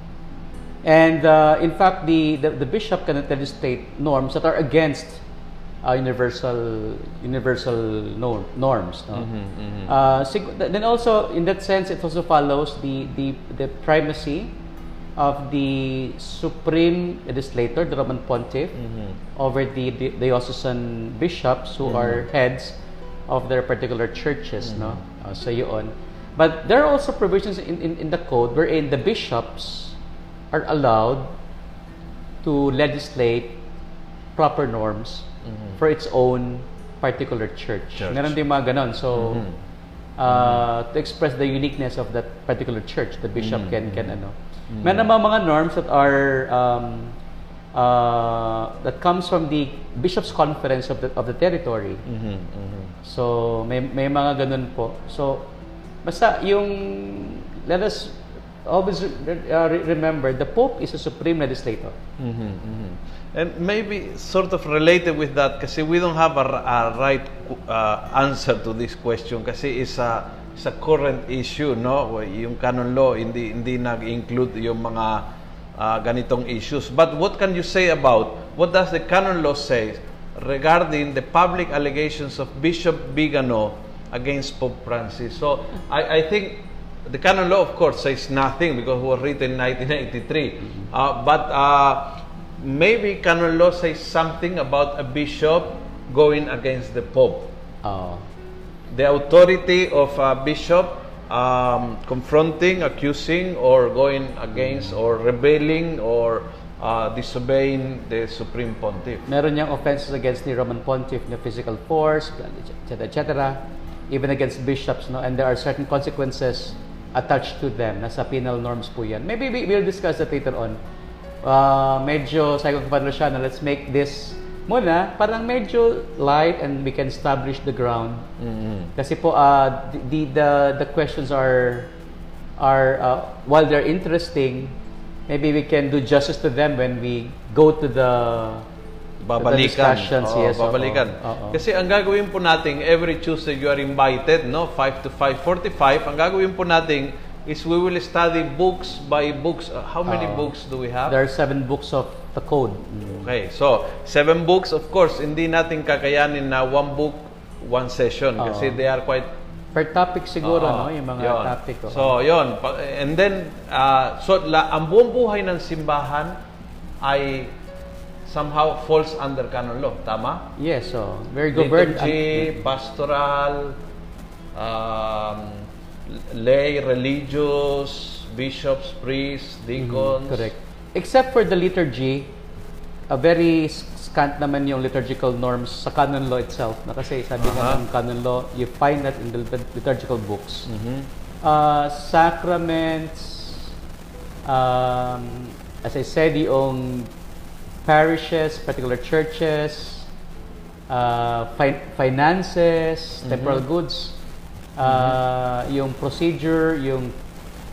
And uh, in fact, the, the the bishop cannot legislate norms that are against uh, universal universal norm, norms. No? Uh, sig- then also, in that sense, it also follows the the the primacy of the supreme legislator, the Roman Pontiff, over the, the diocesan bishops who are heads of their particular churches, no? Uh, so yun. But there are also provisions in, in, in the code wherein the bishops are allowed to legislate proper norms for its own particular church. Church. Meron din mga ganon. So, uh, to express the uniqueness of that particular church, the bishop can can ano. Meron naman mga norms that are um, uh, that comes from the bishop's conference of the of the territory. Mhm, mhm. So may may mga ganun po. So basta yung let us always re- uh, re- remember the pope is a supreme legislator. Mhm, mhm. And maybe sort of related with that kasi we don't have a, a right uh, answer to this question kasi is a, is a current issue, no? Yung canon law hindi hindi nag-include yung mga uh, ganitong issues. But what can you say about what does the canon law say regarding the public allegations of Bishop Bigano against Pope Francis? So I, I think the canon law, of course, says nothing because it was written in 1983. Uh, but uh, maybe canon law says something about a bishop going against the Pope. Uh, The authority of a bishop um, confronting, accusing, or going against, or rebelling, or uh, disobeying the Supreme Pontiff. meron niyang offenses against the Roman Pontiff na physical force, etc., etc., even against bishops, no? And there are certain consequences attached to them. Nasa penal norms po yan. Maybe we, we'll discuss that later on. Uh, medyo, kay Padre Luciano, let's make this muna, parang medyo light and we can establish the ground. Kasi po, uh, the, the, the questions are, are uh, while they're interesting, maybe we can do justice to them when we go to the babalikan. Oo, yes, babalikan. Oo. Kasi ang gagawin po natin, every Tuesday you are invited, no? 5 to 5.45. Ang gagawin po natin is we will study books by books. Uh, how many Oo. books do we have? There are seven books of the code. Okay, so seven books, of course, hindi natin kakayanin na one book, one session Oo. kasi they are quite Per topic siguro, Oo, no? Yung mga yun. topic. oo. So, yon. Pa- And then, uh, so la, ang buong buhay ng simbahan ay somehow falls under canon law. Tama? yes, so very governed. Liturgy, pastoral, um, lay, religious, bishops, priests, deacons. Mm-hmm. Correct. Except for the liturgy, a very scant naman yung liturgical norms sa canon law itself. Na kasi sabi Aha. nga ng canon law, you find that in the lit- liturgical books. Mhm. Uh, sacraments, um, as I said, yung parishes, particular churches, uh, fi- finances, temporal goods, uh, yung procedure, yung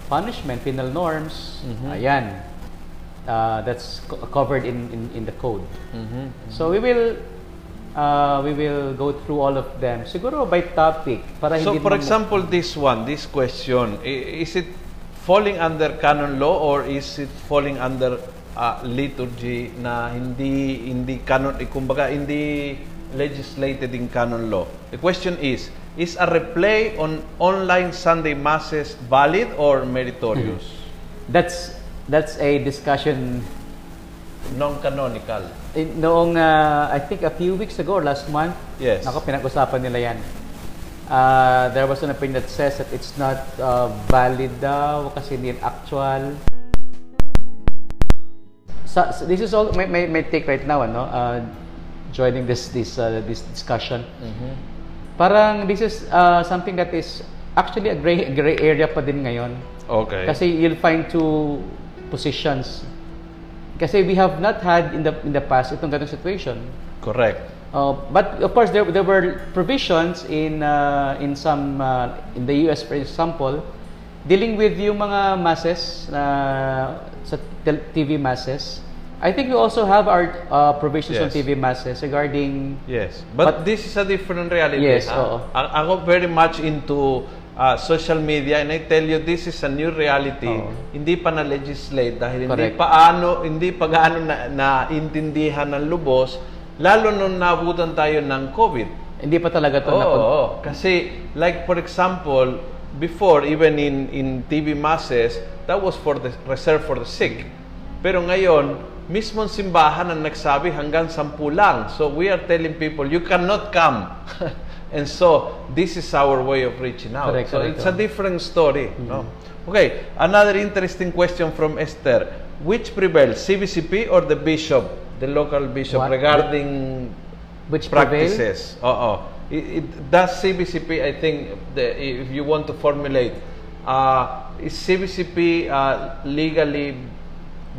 punishment, penal norms, ayan. Uh, that's co- covered in, in, in the code. Mhm. So we will uh, we will go through all of them. Siguro by topic para So hindi for example, this one, this question, is it falling under canon law or is it falling under uh, liturgy na hindi hindi canon eh, kumbaga hindi legislated in canon law? The question is, is a replay on online Sunday masses valid or meritorious? that's that's a discussion Non-canonical. in, noong uh, I think a few weeks ago last month. Yes. Nako pinag-usapan nila 'yan. Uh, there was an opinion that says that it's not uh, valid daw kasi hindi yan actual. Sa, sa- this is all my, my, my take right now ano uh, joining this this uh, this discussion. Parang this is uh, something that is actually a gray gray area pa din ngayon. Okay. Kasi you'll find two positions. Kasi we have not had in the in the past itong ganung situation. Correct. Uh, but of course there there were provisions in uh, in some uh, in the US for example dealing with yung mga masses na sa TV masses. I think we also have our uh, provisions on Yes. TV masses regarding Yes. But, But- this is a different reality. Yes, ha? oo. A- Ako very much into uh, social media and I tell you this is a new reality. Oo. Hindi pa na-legislate dahil hindi Correct. paano hindi pa gaano na, naintindihan ng lubos lalo nung nabutan tayo ng COVID. hindi pa talaga to Oo, na oo. kasi like for example, before even in in TV masses, that was for the reserved for the sick. Pero ngayon, mismong simbahan ang nagsabi hanggang sampu lang. So we are telling people, you cannot come. And so, this is our way of reaching out. Correct, so correct, it's a different story. No? Okay, another interesting question from Esther. Which prevails, CBCP or the bishop, the local bishop, What? regarding which prevail? practices. Oo. It, it does CBCP, I think, the, if you want to formulate, uh, is CBCP uh, legally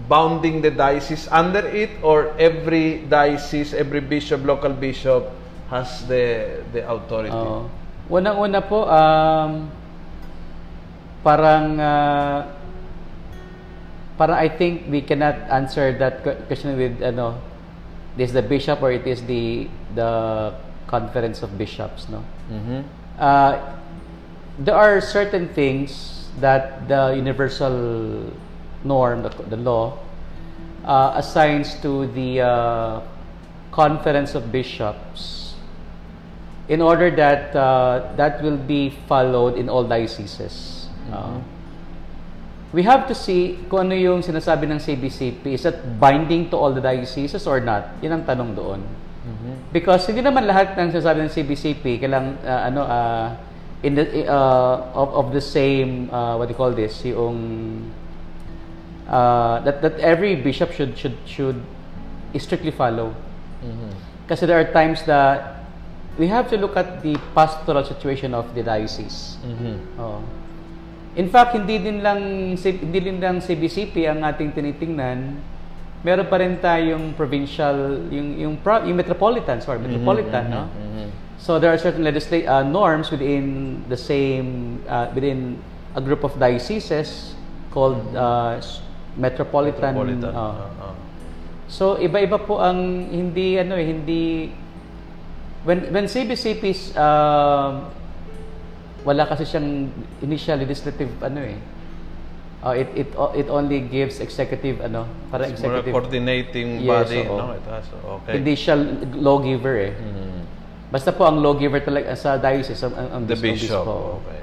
bounding the diocese under it or every diocese, every bishop, local bishop has the the authority? Oo. Unang-una po, um, parang, uh, parang I think we cannot answer that que- question with, ano, this the bishop or it is the, the conference of bishops, no? Mhm. Uh, there are certain things that the universal norm, the, the law, uh, assigns to the uh, conference of bishops in order that uh, that will be followed in all dioceses. Uh, we have to see kung ano yung sinasabi ng CBCP. Is that binding to all the dioceses or not? Yan ang tanong doon. Because hindi naman lahat ng sinasabi ng CBCP kailang uh, ano uh, in the uh, of, of the same uh, what do you call this yung uh, that that every bishop should should should strictly follow. Kasi there are times that we have to look at the pastoral situation of the diocese. Mhm. Oo. In fact, hindi din lang hindi din lang CBCP ang ating tinitingnan. Meron pa rin tayong provincial yung yung, pro, yung metropolitan, sorry, metropolitan, no? Mhm. So there are certain legisla- uh, norms within the same uh, within a group of dioceses called uh, s- metropolitan. Metropolitan. uh, ah. So iba-iba po ang hindi ano eh, hindi when when CBCP is um, wala kasi siyang initial legislative ano eh. Uh, it it it only gives executive ano, para It's executive. coordinating Yes, body, oo. no? It has, okay. Hindi siya lawgiver eh. Mhm. Basta po ang lawgiver talaga sa diocese ang, ang, ang The ang bishop. bispo. Okay.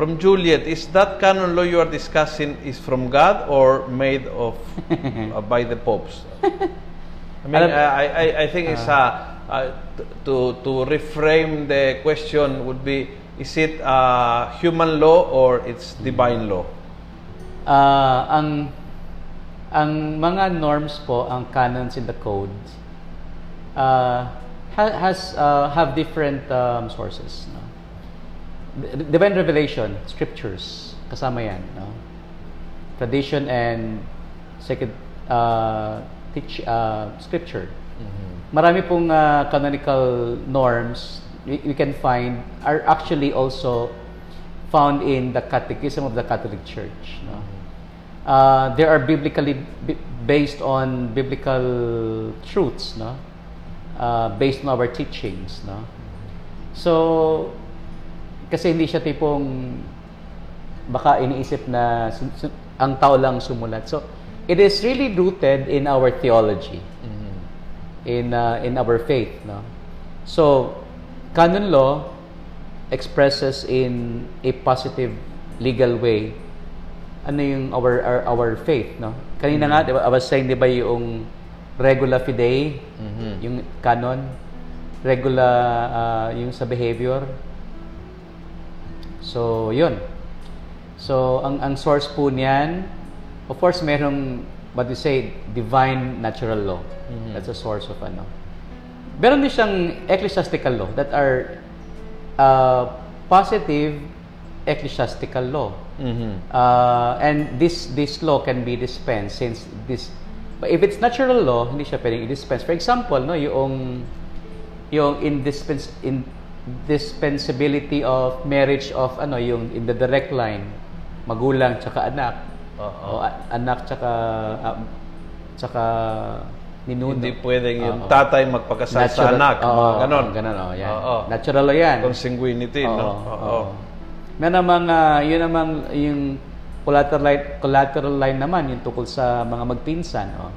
From Juliet, is that canon law you are discussing is from God or made of uh, by the popes? I mean, Alam- uh, I, I, I think it's uh, uh, to to reframe the question would be: Is it uh, human law or it's divine law? Ah, ang ang mga norms po, ang canons in the code uh, ha- has uh, have different um, sources. No? Divine revelation, scriptures, kasama yan. No? Tradition and second uh, teach, uh, scripture. Marami pong uh, canonical norms we, we can find are actually also found in the Catechism of the Catholic Church. No? Uh, they are biblically bi- based on biblical truths, no? Uh, based on our teachings, no? So, kasi hindi siya tipong baka iniisip na ang tao lang sumulat. So, it is really rooted in our theology. In uh, in our faith no? So canon law expresses in a positive legal way ano yung our our, our faith no? Kanina nga di ba, I was saying di ba yung regula fidei yung canon regula uh, yung sa behavior so yun. So ang ang source po niyan of course merong what we say divine natural law. That's a source of ano. Meron din siyang ecclesiastical law that are uh, positive ecclesiastical law. Mhm. Uh, and this this law can be dispensed since this but if it's natural law hindi siya pwedeng i-dispense. For example no yung yung indispens indispensability of marriage of ano yung in the direct line magulang tsaka anak Oo. o a- anak tsaka um, tsaka ninuno Hindi pwedeng yung Oo. tatay magpakasal sa anak. Mga ganon. ganon, oh, yan. Oo. Natural law yan. Consanguinity, no? Oo, oo. May namang, ah, yun namang yung collateral line, collateral line naman, yung tukol sa mga magpinsan. Oh.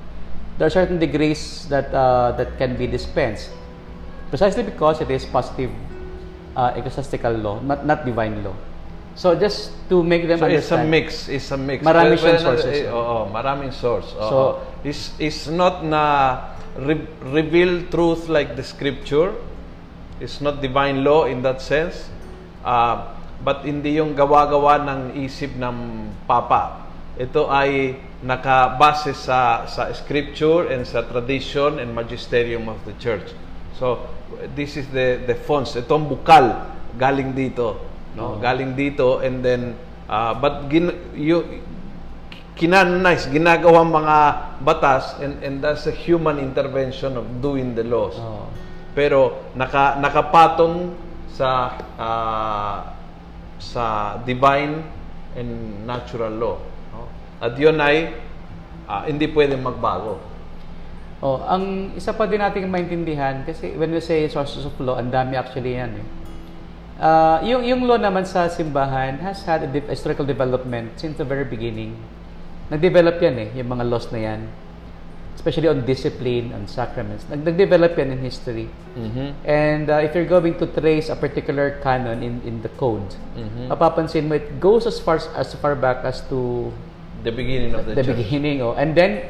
There are certain degrees that uh, that can be dispensed. Precisely because it is positive uh, ecclesiastical law, not, not divine law. So just to make them So it's a understand. mix, it's a mix. Marami Well, siyang well, sources. eh, Oo, maraming source. Oo. So- it's, it's not na re- reveal truth like the scripture. It's not divine law in that sense. Uh, but hindi yung gawa-gawa ng isip ng papa. Ito ay nakabase sa sa scripture and sa tradition and magisterium of the church. So this is the the fonts. Itong bukal galing dito, no? Galing dito and then uh, but gin, you, kinanonize, ginagawang mga batas and, and that's a human intervention of doing the laws. Oo. Pero naka, nakapatong sa ah, sa divine and natural law. no? At yun ay ah, hindi pwedeng magbago. Oh, ang isa pa din nating maintindihan kasi when we say sources of law, ang dami actually yan eh. Ah, yung yung law naman sa simbahan has had a de- historical development since the very beginning. Nag-develop yan eh, yung mga laws na yan. Especially on discipline, on sacraments. Nag- Nag-develop yan in history. And uh, if you're going to trace a particular canon in in the code, mapapansin mo it goes as far as far back as to The beginning of the, the church. beginning. Oh. And then,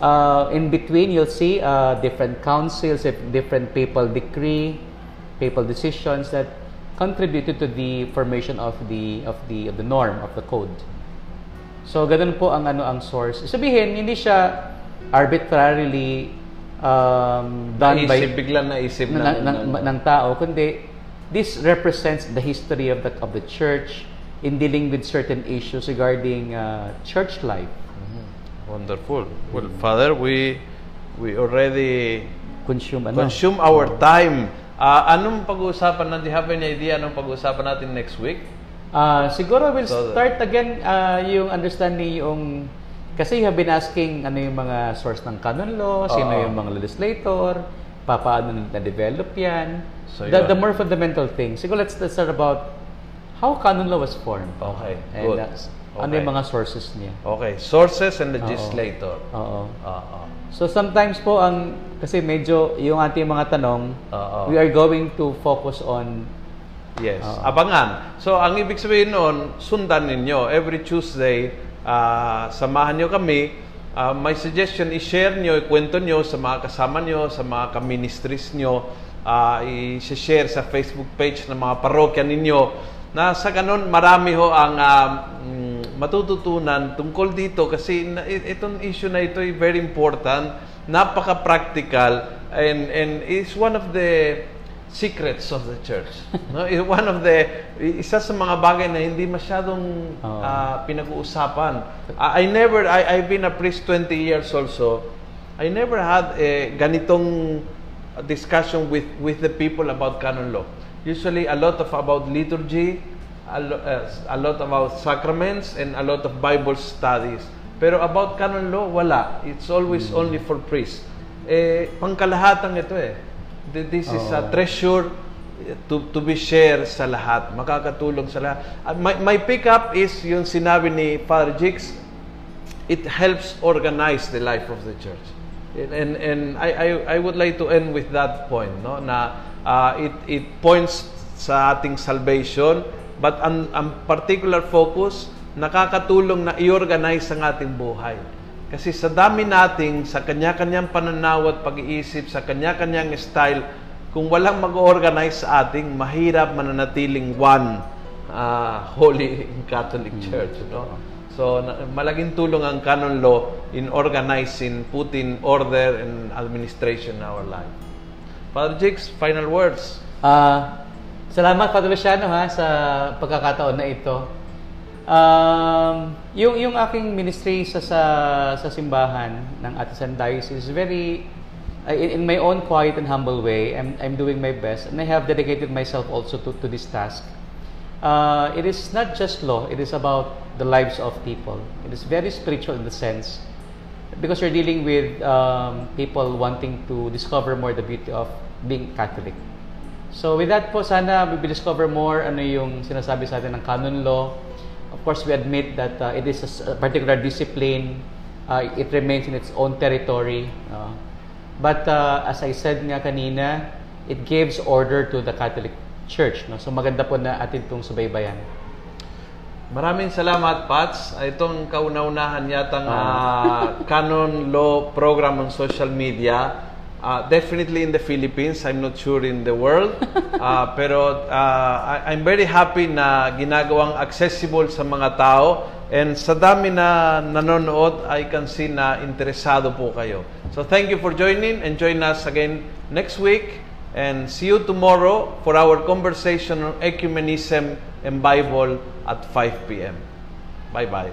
uh, in between, you'll see uh, different councils, if- different papal decree, papal decisions that contributed to the formation of the of the of the norm of the code. So, ganun po ang ano ang source. Sabihin, hindi siya arbitrarily um, done by Naisip, biglang naisip ng, ng, ng, ng, ng tao, kundi this represents the history of the of the church in dealing with certain issues regarding uh, church life. Wonderful. Well, Father, we we already Consume ano? consume our time. Ah, anong pag-uusapan natin? Do you have any idea anong pag-uusapan natin next week? Ah, siguro we'll So, start again ah, yung understanding yung kasi you have been asking ano yung mga source ng canon law, sino Oo. yung mga legislator, pa- paano na-develop yan. So, the, yun. the more fundamental thing. Siguro let's, let's start about how canon law was formed. Okay, And good. uh, ano yung Okay. mga sources niya. Okay, sources and legislator. Oo. Oo. So sometimes po ang kasi medyo yung ating mga tanong, Oo. we are going to focus on Yes, Oo. abangan. So, ang ibig sabihin noon, sundan ninyo. Every Tuesday, ah, samahan nyo kami. Ah, may suggestion, i-share nyo, ikwento nyo sa mga kasama nyo, sa mga ka-ministries nyo. Ah, i-share sa Facebook page ng mga parokya ninyo. Na sa ganun, marami ho ang ah, mm, matututunan tungkol dito kasi na, itong issue na ito ay very important, napaka-practical, and, and is one of the secrets of the church. no, one of the isa sa mga bagay na hindi masyadong Oo. ah, pinag-uusapan. I, I never I I've been a priest 20 years also. I never had a ganitong discussion with with the people about canon law. Usually a lot of about liturgy, a, lo- uh, a lot about sacraments and a lot of Bible studies. Pero about canon law, wala. It's always only for priests. Eh, pangkalahatan ito eh. Th- This is a Oo. treasure to, to be shared sa lahat. Makakatulong sa lahat. Uh, my, my pick-up is yung sinabi ni Father Jigs, it helps organize the life of the church. And, and, and I, I, I would like to end with that point, no? na uh, it, it points sa ating salvation, but ang, ang particular focus, nakakatulong na i-organize ang ating buhay. Kasi sa dami nating, sa kanya-kanyang pananaw at pag-iisip, sa kanya-kanyang style, kung walang mag-organize sa ating, mahirap mananatiling one uh, holy Catholic Church. No? So, na, malaking tulong ang canon law in organizing, putting order and administration in our life. Father Jigs, final words. Ah, salamat Father Luciano ha sa pagkakataon na ito. Um, yung yung aking ministry sa sa, sa simbahan ng Atisan Diocese is very in, in my own quiet and humble way. I'm I'm doing my best and I have dedicated myself also to to this task. Uh, it is not just law, it is about the lives of people. It is very spiritual in the sense because you're dealing with um, people wanting to discover more the beauty of being Catholic. So with that po, sana we will discover more ano yung sinasabi sa atin ng canon law. Of course, we admit that uh, it is a particular discipline. Uh, it remains in its own territory. Uh, but uh, as I said nga kanina, it gives order to the Catholic Church. No? So maganda po na atin itong subaybayan. Maraming salamat, Pats. Itong kauna-unahan yatang ah, canon law program on social media. Ah, definitely in the Philippines. I'm not sure in the world. Ah, pero ah, I- I'm very happy na ginagawang accessible sa mga tao. And sa dami na nanonood, I can see na interesado po kayo. So thank you for joining and join us again next week. And see you tomorrow for our conversation on ecumenism and Bible at 5 p.m. Bye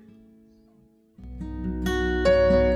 Música